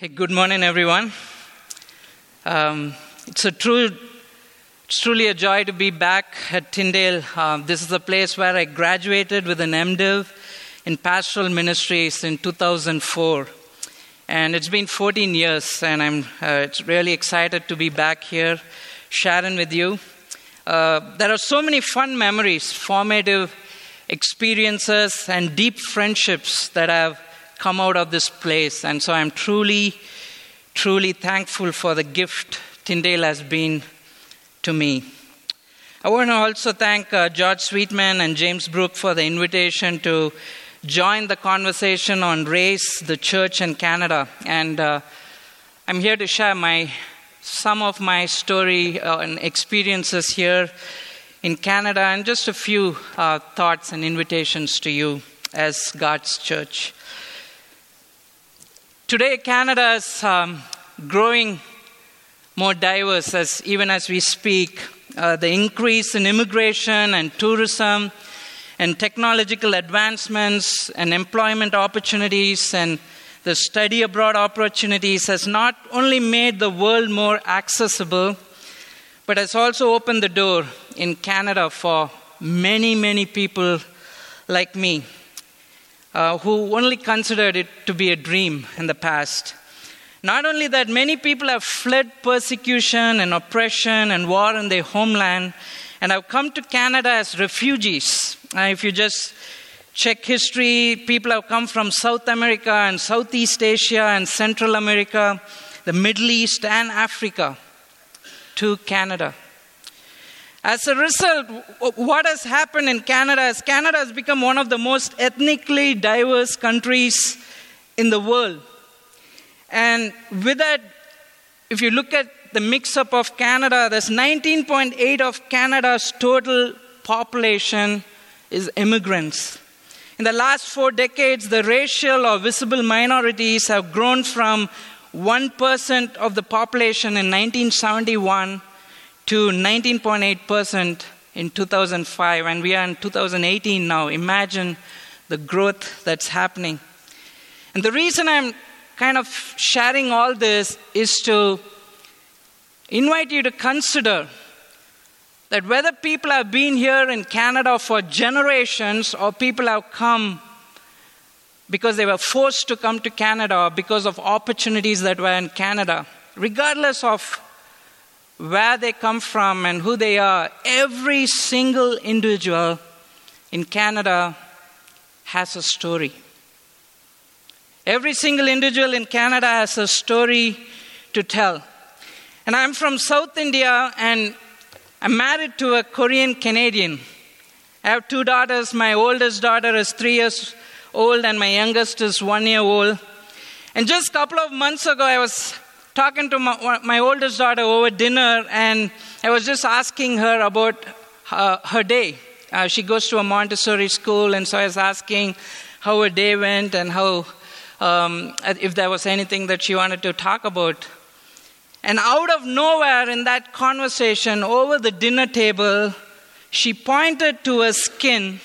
Hey, good morning, everyone. Um, it's a true, it's truly a joy to be back at Tyndale. Um, this is the place where I graduated with an MDiv in pastoral ministries in 2004. And it's been 14 years, and I'm uh, it's really excited to be back here sharing with you. Uh, there are so many fun memories, formative experiences, and deep friendships that have come out of this place. And so I'm truly, truly thankful for the gift Tyndale has been to me. I want to also thank uh, George Sweetman and James Brook for the invitation to join the conversation on race, the church, and Canada. And uh, I'm here to share my some of my story uh, and experiences here in Canada, and just a few uh, thoughts and invitations to you as God's church. Today, Canada is um, growing more diverse as even as we speak. Uh, the increase in immigration and tourism and technological advancements and employment opportunities and the study abroad opportunities has not only made the world more accessible, but has also opened the door in Canada for many, many people like me uh, who only considered it to be a dream in the past. Not only that, many people have fled persecution and oppression and war in their homeland and have come to Canada as refugees. Uh, if you just check history, people have come from South America and Southeast Asia and Central America, the Middle East, and Africa to Canada. As a result, what has happened in Canada is Canada has become one of the most ethnically diverse countries in the world. And with that, if you look at the mix up of Canada, there's 19.8 of Canada's total population is immigrants. In the last four decades, the racial or visible minorities have grown from 1% of the population in 1971 to 19.8% in 2005, and we are in 2018 now. Imagine the growth that's happening. And the reason I'm kind of sharing all this is to invite you to consider that whether people have been here in Canada for generations or people have come because they were forced to come to Canada because of opportunities that were in Canada, regardless of where they come from and who they are, every single individual in Canada has a story. Every single individual in Canada has a story to tell. And I'm from South India and I'm married to a Korean Canadian. I have two daughters. My oldest daughter is three years old, and my youngest is one year old. And just a couple of months ago, I was talking to my, my oldest daughter over dinner, and I was just asking her about uh, her day. Uh, she goes to a Montessori school, and so I was asking how her day went and how, um, if there was anything that she wanted to talk about. And out of nowhere in that conversation over the dinner table, she pointed to her skin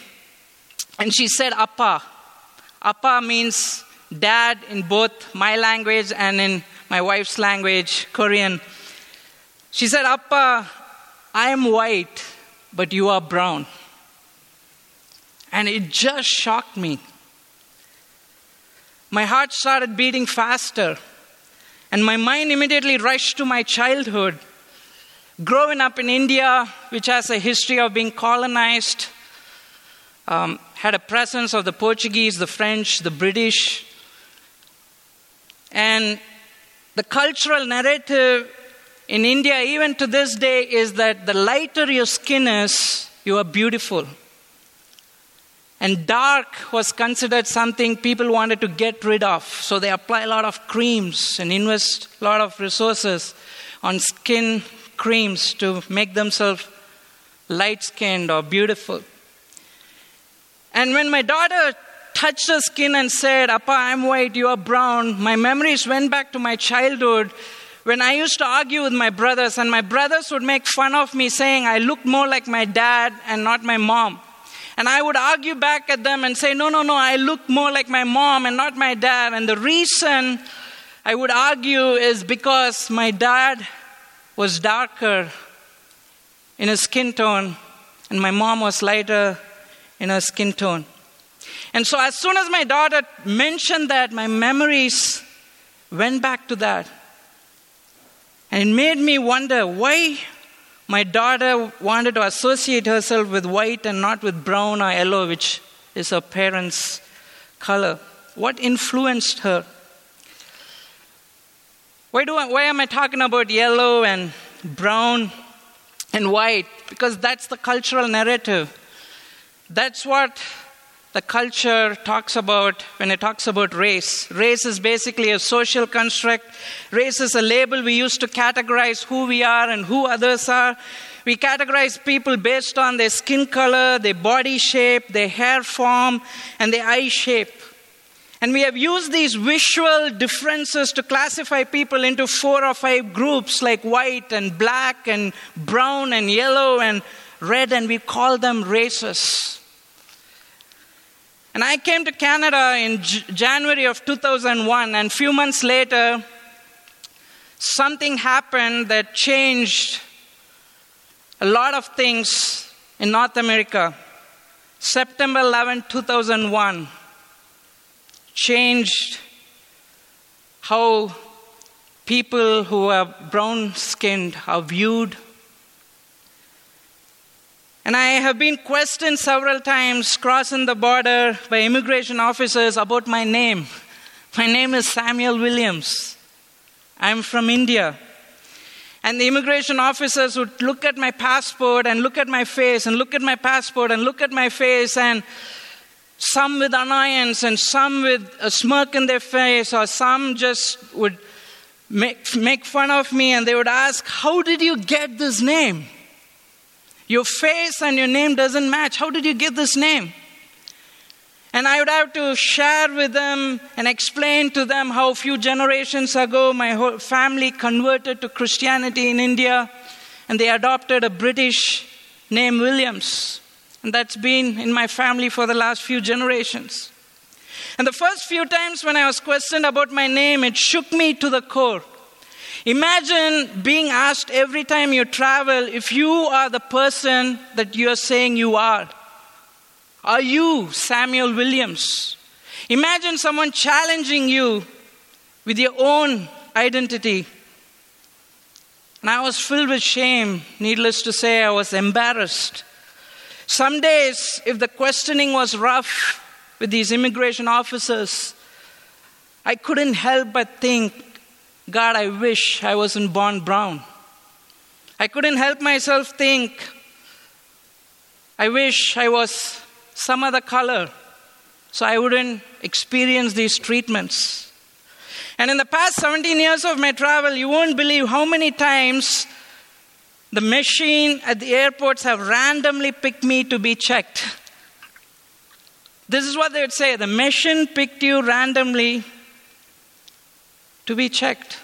and she said, Appa. Appa means dad in both my language and in my wife's language, Korean. She said, Appa, I am white, but you are brown. And it just shocked me. My heart started beating faster, and my mind immediately rushed to my childhood. Growing up in India, which has a history of being colonized, um, had a presence of the Portuguese, the French, the British. And the cultural narrative in India, even to this day, is that the lighter your skin is, you are beautiful. And dark was considered something people wanted to get rid of. So they apply a lot of creams and invest a lot of resources on skin creams to make themselves light skinned or beautiful. And when my daughter touched her skin and said, Appa, I'm white, you are brown, my memories went back to my childhood when I used to argue with my brothers, and my brothers would make fun of me, saying I looked more like my dad and not my mom. And I would argue back at them and say, No, no, no, I look more like my mom and not my dad. And the reason I would argue is because my dad was darker in his skin tone and my mom was lighter in her skin tone. And so, as soon as my daughter mentioned that, my memories went back to that. And it made me wonder why my daughter wanted to associate herself with white and not with brown or yellow, which is her parents' color. What influenced her? Why, do I, why am I talking about yellow and brown and white? Because that's the cultural narrative. That's what the culture talks about when it talks about race. Race is basically a social construct. Race is a label we use to categorize who we are and who others are. We categorize people based on their skin color, their body shape, their hair form, and their eye shape. And we have used these visual differences to classify people into four or five groups like white and black and brown and yellow and red, and we call them races. And I came to Canada in J- January of 2001, and a few months later, something happened that changed a lot of things in North America. September 11, 2001, changed how people who are brown skinned are viewed and I have been questioned several times crossing the border by immigration officers about my name. My name is Samuel Williams. I'm from India. And the immigration officers would look at my passport and look at my face and look at my passport and look at my face and some with annoyance and some with a smirk in their face or some just would make, make fun of me and they would ask, How did you get this name? Your face and your name doesn't match. How did you get this name? And I would have to share with them and explain to them how a few generations ago my whole family converted to Christianity in India and they adopted a British name Williams. And that's been in my family for the last few generations. And the first few times when I was questioned about my name, it shook me to the core. Imagine being asked every time you travel if you are the person that you are saying you are. Are you Samuel Williams? Imagine someone challenging you with your own identity. And I was filled with shame. Needless to say, I was embarrassed. Some days, if the questioning was rough with these immigration officers, I couldn't help but think God, I wish I wasn't born brown. I couldn't help myself think, I wish I was some other color so I wouldn't experience these treatments. And in the past 17 years of my travel, you won't believe how many times the machine at the airports have randomly picked me to be checked. This is what they would say the machine picked you randomly to be checked.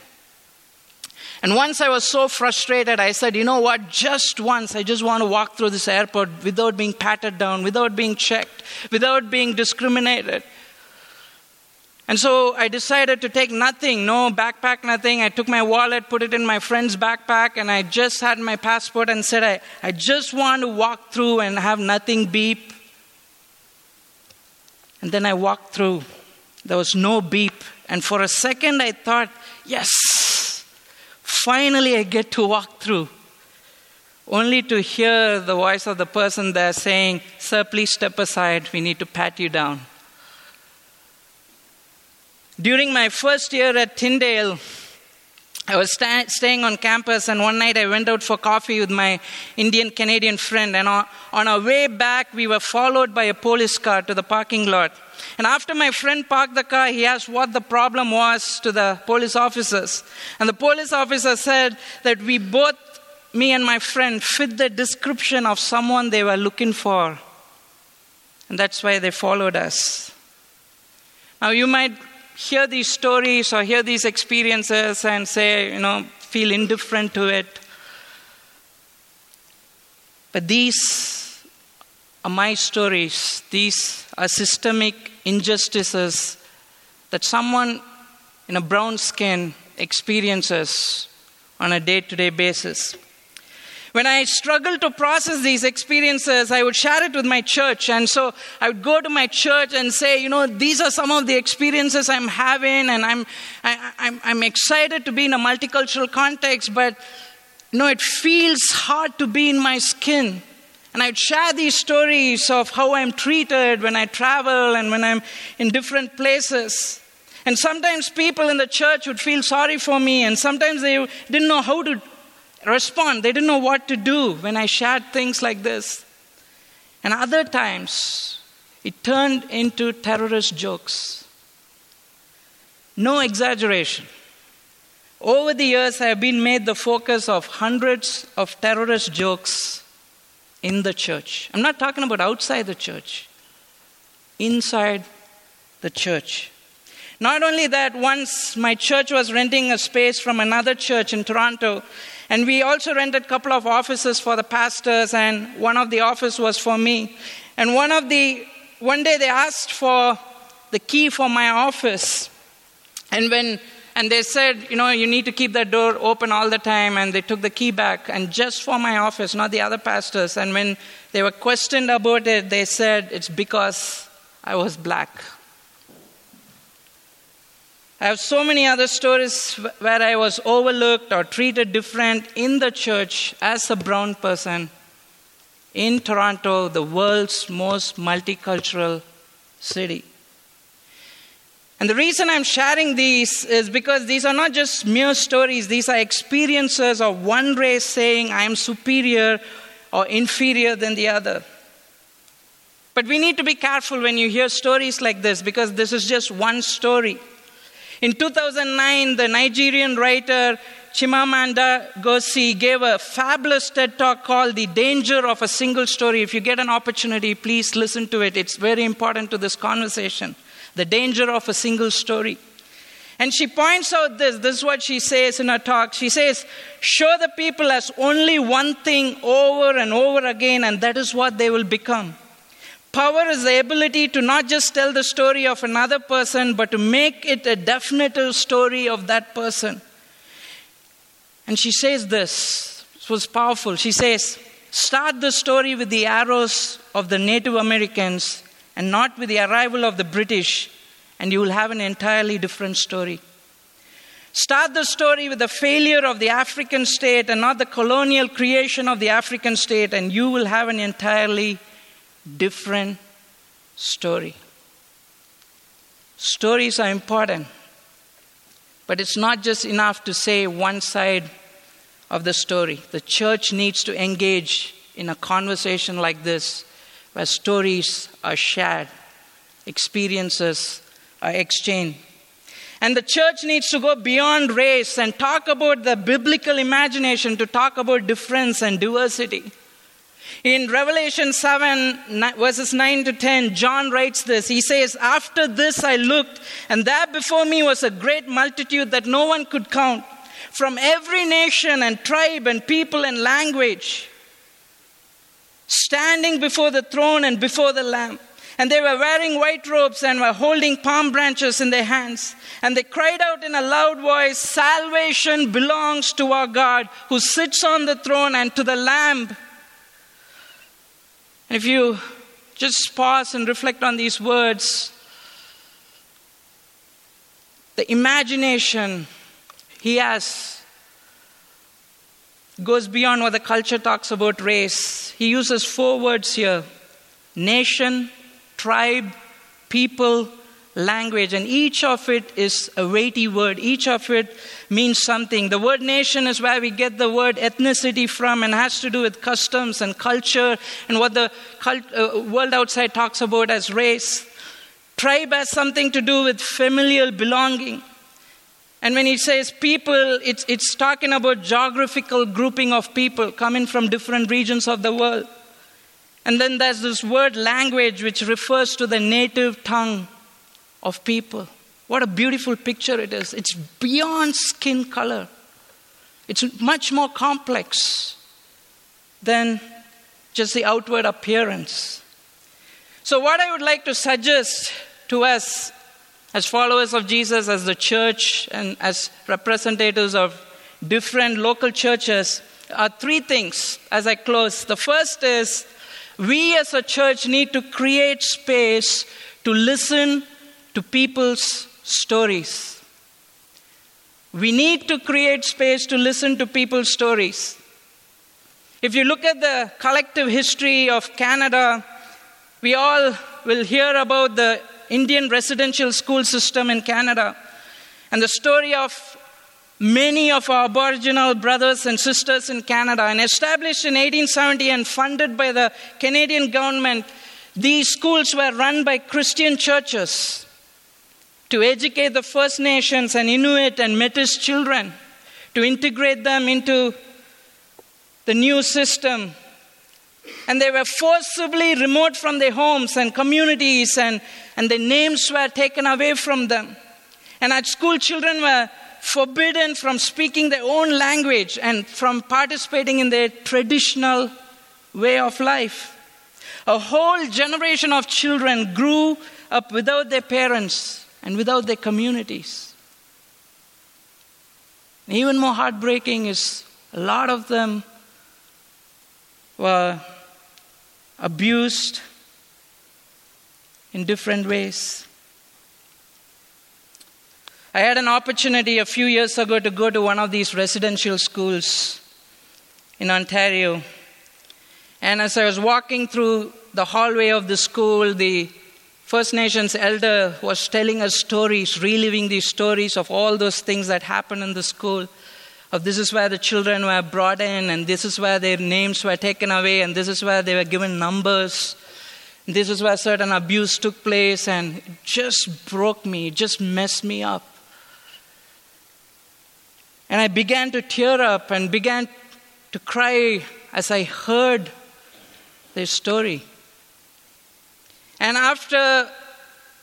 And once I was so frustrated, I said, you know what, just once, I just want to walk through this airport without being patted down, without being checked, without being discriminated. And so I decided to take nothing, no backpack, nothing. I took my wallet, put it in my friend's backpack, and I just had my passport and said, I, I just want to walk through and have nothing beep. And then I walked through. There was no beep. And for a second, I thought, yes, finally I get to walk through. Only to hear the voice of the person there saying, Sir, please step aside. We need to pat you down. During my first year at Tyndale, I was sta- staying on campus, and one night I went out for coffee with my Indian Canadian friend. And on, on our way back, we were followed by a police car to the parking lot. And after my friend parked the car, he asked what the problem was to the police officers. And the police officer said that we both, me and my friend, fit the description of someone they were looking for. And that's why they followed us. Now, you might hear these stories or hear these experiences and say, you know, feel indifferent to it. But these are my stories. These are systemic injustices that someone in a brown skin experiences on a day to day basis. When I struggled to process these experiences, I would share it with my church. And so I would go to my church and say, you know, these are some of the experiences I'm having, and I'm, I, am i am i am excited to be in a multicultural context, but, you know, it feels hard to be in my skin. And I'd share these stories of how I'm treated when I travel and when I'm in different places. And sometimes people in the church would feel sorry for me, and sometimes they didn't know how to respond. They didn't know what to do when I shared things like this. And other times, it turned into terrorist jokes. No exaggeration. Over the years, I have been made the focus of hundreds of terrorist jokes in the church. I'm not talking about outside the church, inside the church. Not only that, once my church was renting a space from another church in Toronto, and we also rented a couple of offices for the pastors, and one of the office was for me. And one of the one day they asked for the key for my office, and when and they said, you know, you need to keep that door open all the time. And they took the key back, and just for my office, not the other pastors. And when they were questioned about it, they said, it's because I was black. I have so many other stories where I was overlooked or treated different in the church as a brown person in Toronto, the world's most multicultural city. And the reason I'm sharing these is because these are not just mere stories, these are experiences of one race saying, I am superior or inferior than the other. But we need to be careful when you hear stories like this because this is just one story. In 2009, the Nigerian writer Chimamanda Ngozi gave a fabulous TED talk called The Danger of a Single Story. If you get an opportunity, please listen to it. It's very important to this conversation. The danger of a single story. And she points out this. This is what she says in her talk. She says, Show the people as only one thing over and over again, and that is what they will become. Power is the ability to not just tell the story of another person, but to make it a definitive story of that person. And she says this, it was powerful. She says, Start the story with the arrows of the Native Americans and not with the arrival of the British, and you will have an entirely different story. Start the story with the failure of the African state and not the colonial creation of the African state, and you will have an entirely different story. Stories are important, but it's not just enough to say one side of the story. The church needs to engage in a conversation like this where stories are shared, experiences are exchanged. And the church needs to go beyond race and talk about the biblical imagination to talk about difference and diversity. In Revelation 7, verses 9 to 10, John writes this. He says, After this I looked, and there before me was a great multitude that no one could count, from every nation and tribe and people and language, standing before the throne and before the Lamb. And they were wearing white robes and were holding palm branches in their hands. And they cried out in a loud voice Salvation belongs to our God who sits on the throne and to the Lamb. And if you just pause and reflect on these words, the imagination he has goes beyond what the culture talks about race. He uses four words here nation, tribe, people, language, and each of it is a weighty word. Each of it means something. The word nation is where we get the word ethnicity from and has to do with customs and culture and what the cult, uh, world outside talks about as race. Tribe has something to do with familial belonging. And when he says people, it's, it's talking about geographical grouping of people coming from different regions of the world. And then there's this word language, which refers to the native tongue of people. What a beautiful picture it is. It's beyond skin color, it's much more complex than just the outward appearance. So, what I would like to suggest to us as followers of Jesus, as the church, and as representatives of different local churches, are three things as I close. The first is we as a church need to create space to listen to people's stories. We need to create space to listen to people's stories. If you look at the collective history of Canada, we all will hear about the Indian residential school system in Canada and the story of many of our Aboriginal brothers and sisters in Canada. And established in 1870 and funded by the Canadian government, these schools were run by Christian churches to educate the First Nations and Inuit and Metis children, to integrate them into the new system. And they were forcibly removed from their homes and communities, and, and their names were taken away from them. And at school, children were forbidden from speaking their own language and from participating in their traditional way of life. A whole generation of children grew up without their parents and without their communities. Even more heartbreaking is a lot of them were abused in different ways. I had an opportunity a few years ago to go to one of these residential schools in Ontario. And as I was walking through the hallway of the school, the First Nations elder was telling us stories, reliving these stories of all those things that happened in the school. Of this is where the children were brought in, and this is where their names were taken away, and this is where they were given numbers. This is where certain abuse took place, and it just broke me, it just messed me up. And I began to tear up and began to cry as I heard their story. And after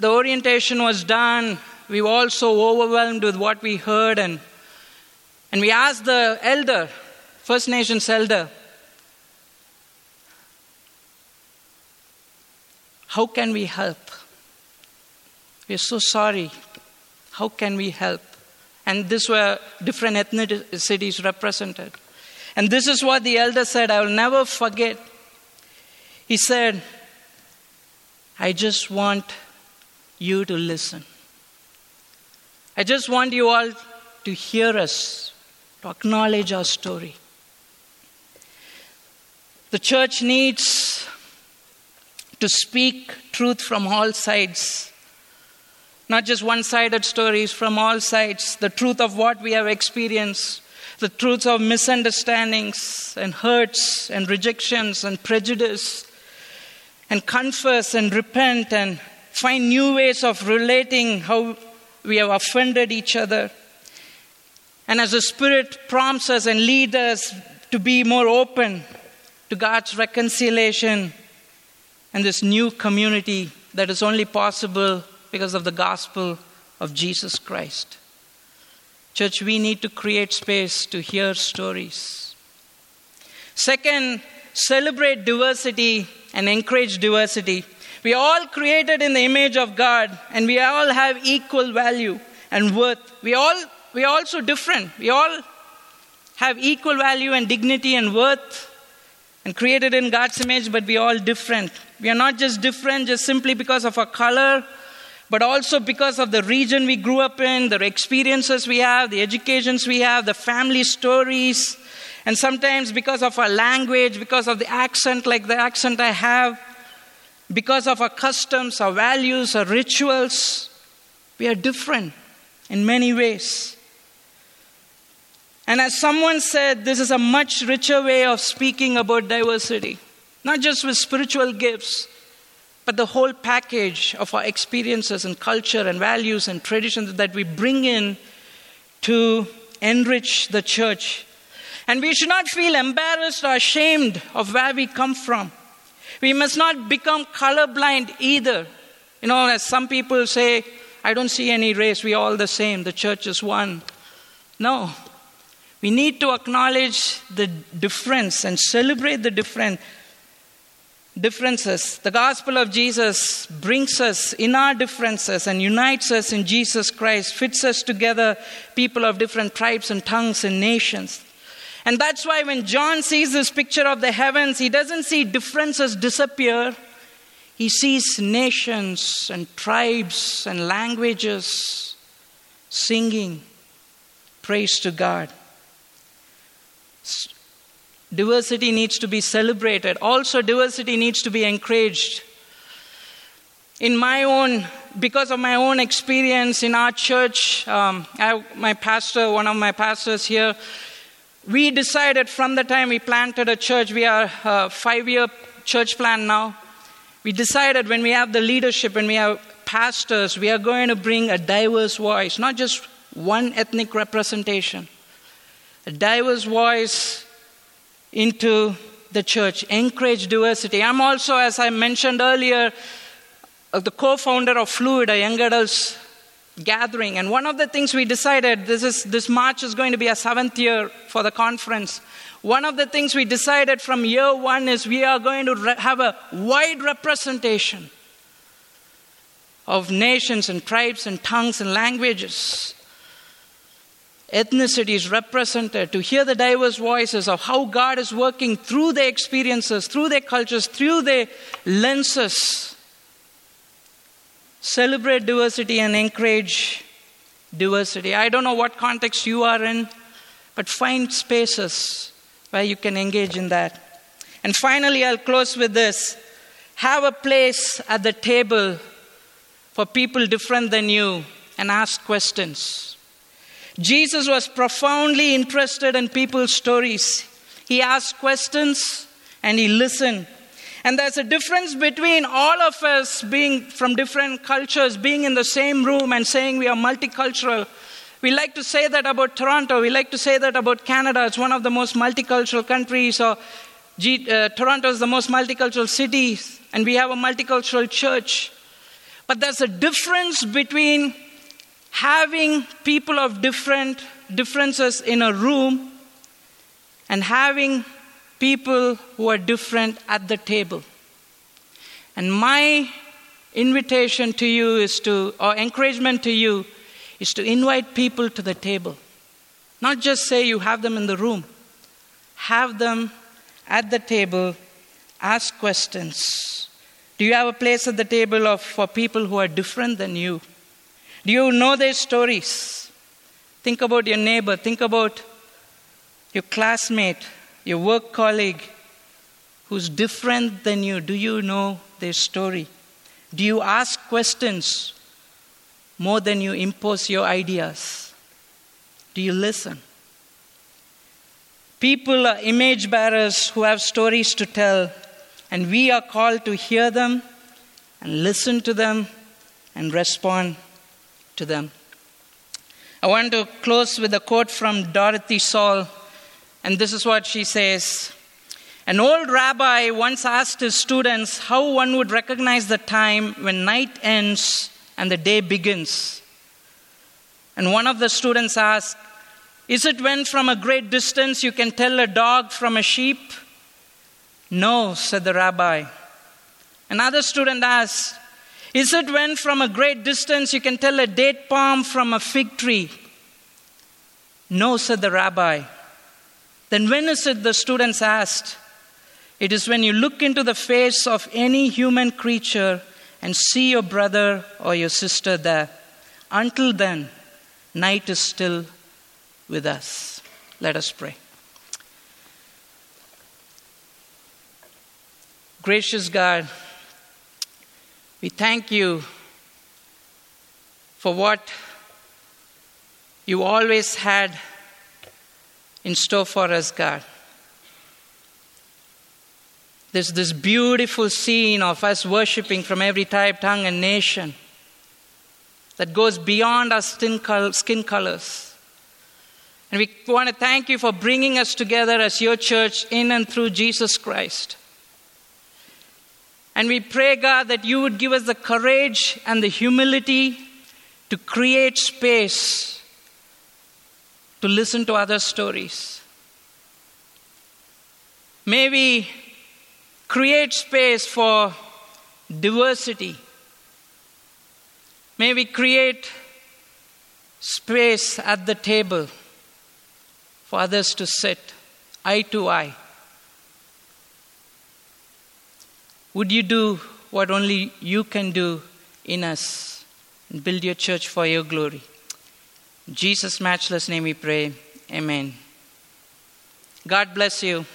the orientation was done, we were all so overwhelmed with what we heard, and, and we asked the elder, First Nations elder, how can we help? We are so sorry. How can we help? And these were different ethnicities represented. And this is what the elder said, I will never forget. He said, I just want you to listen. I just want you all to hear us, to acknowledge our story. The church needs to speak truth from all sides, not just one sided stories, from all sides, the truth of what we have experienced, the truth of misunderstandings and hurts and rejections and prejudice and confess and repent and find new ways of relating how we have offended each other. And as the Spirit prompts us and leads us to be more open to God's reconciliation and this new community that is only possible because of the gospel of Jesus Christ. Church, we need to create space to hear stories. Second, celebrate diversity and encourage diversity. We are all created in the image of God and we all have equal value and worth. We all we are all so different. We all have equal value and dignity and worth and created in God's image, but we are all different. We are not just different just simply because of our color, but also because of the region we grew up in, the experiences we have, the educations we have, the family stories, and sometimes because of our language, because of the accent, like the accent I have, because of our customs, our values, our rituals, we are different in many ways. And as someone said, this is a much richer way of speaking about diversity, not just with spiritual gifts, but the whole package of our experiences and culture and values and traditions that we bring in to enrich the church and we should not feel embarrassed or ashamed of where we come from. We must not become colorblind either. You know, as some people say, I don't see any race, we're all the same, the church is one. No. We need to acknowledge the difference and celebrate the different differences. The gospel of Jesus brings us in our differences and unites us in Jesus Christ, fits us together, people of different tribes and tongues and nations. And that's why when John sees this picture of the heavens, he doesn't see differences disappear. He sees nations and tribes and languages singing praise to God. Diversity needs to be celebrated. Also, diversity needs to be encouraged. In my own, because of my own experience in our church, um, I, my pastor, one of my pastors here, we decided from the time we planted a church, we are a five year church plan now. We decided when we have the leadership, when we have pastors, we are going to bring a diverse voice, not just one ethnic representation, diverse voice into the church, encourage diversity. I'm also, as I mentioned earlier, uh, the co founder of Fluid, a young adults gathering. And one of the things we decided this, is, this March is going to be a seventh year for the conference. One of the things we decided from year one is we are going to re- have a wide representation of nations and tribes and tongues and languages ethnicities represented, to hear the diverse voices of how God is working through their experiences, through their cultures, through their lenses. Celebrate diversity and encourage diversity. I don't know what context you are in, but find spaces where you can engage in that. And finally, I'll close with this have a place at the table for people different than you and ask questions. Jesus was profoundly interested in people's stories. He asked questions and he listened. And there's a difference between all of us being from different cultures, being in the same room and saying we are multicultural. We like to say that about Toronto. We like to say that about Canada. It's one of the most multicultural countries. Or G- uh, Toronto is the most multicultural city, and we have a multicultural church. But there's a difference between having people of different differences in a room and having people who are different at the table. And my invitation to you is to, or encouragement to you, is to invite people to the table. Not just say you have them in the room, have them at the table, ask questions. Do you have a place at the table of, for people who are different than you? Do you know their stories? Think about your neighbor, think about your classmate, your work colleague who's different than you. Do you know their story? Do you ask questions more than you impose your ideas? Do you listen? People are image bearers who have stories to tell, and we are called to hear them and listen to them and respond to them. I want to close with a quote from Dorothee Soelle, and this is what she says. An old rabbi once asked his students how one would recognize the time when night ends and the day begins. And one of the students asked, Is it when from a great distance you can tell a dog from a sheep? No, said the rabbi. Another student asked, is it when from a great distance you can tell a date palm from a fig tree? No, said the rabbi. Then when is it, the students asked? It is when you look into the face of any human creature and see your brother or your sister there. Until then, night is still with us. Let us pray. Gracious God, we thank you for what you always had in store for us, God. There's this beautiful scene of us worshiping from every type, tongue, and nation that goes beyond our skin colors. And we want to thank you for bringing us together as your church in and through Jesus Christ. And we pray, God, that you would give us the courage and the humility to create space to listen to other stories. May we create space for diversity. May we create space at the table for others to sit eye to eye. Would you do what only you can do in us and build your church for your glory? In Jesus' matchless name we pray. Amen. God bless you.